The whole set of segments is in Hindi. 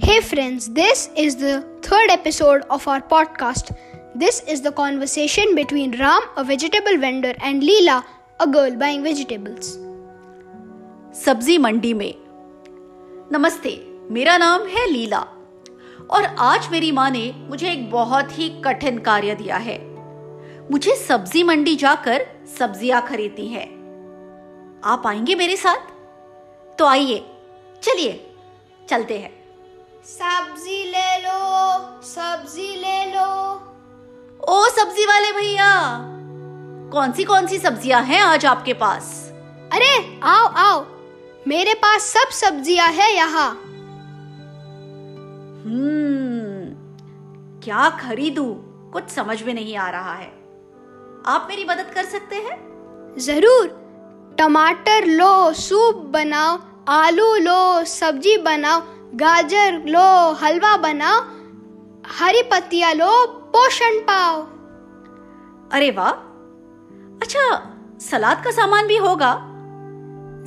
Hey friends, this is the third episode of our podcast. This is the conversation between Ram, a vegetable vendor, and Leela, a girl buying vegetables. सब्ज़ी मंडी में नमस्ते मेरा नाम है लीला और आज मेरी माँ ने मुझे एक बहुत ही कठिन कार्य दिया है मुझे सब्ज़ी मंडी जाकर सब्ज़ियाँ खरीदनी है आप आएँगे मेरे साथ तो आइए चलिए चलते हैं सब्ज़ी ले लो सब्ज़ी ले लो। ओ सब्ज़ी वाले भैया कौन सी कौन सी सब्ज़ियाँ हैं आज आपके पास? अरे आओ आओ। मेरे पास सब सब्ज़ियाँ हैं यहाँ। हम्म क्या खरीदूं? कुछ समझ में नहीं आ रहा है। आप मेरी मदद कर सकते हैं? ज़रूर। टमाटर लो सूप बनाओ आलू लो सब्ज़ी बनाओ गाजर लो हलवा बनाओ हरी पत्तियाँ लो पोषण पाओ। अरे वाह। अच्छा सलाद का सामान भी होगा।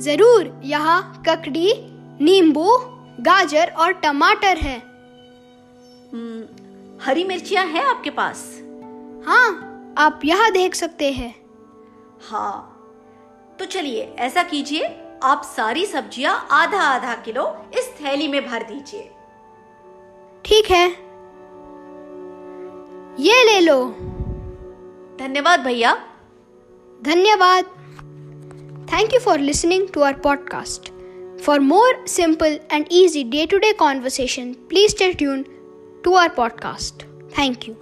ज़रूर यहाँ ककड़ी नींबू गाजर और टमाटर है। हम्म, हरी मिर्चियाँ हैं आपके पास? हाँ आप यहाँ देख सकते हैं। हाँ। तो चलिए ऐसा कीजिए आप सारी सब्ज़ियाँ आधा आधा किलो इस थैली में भर दीजिए। ठीक है। ये ले लो। धन्यवाद भैया। धन्यवाद। Thank you for listening to our podcast for more simple and easy day to day conversation please stay tune to our podcast thank you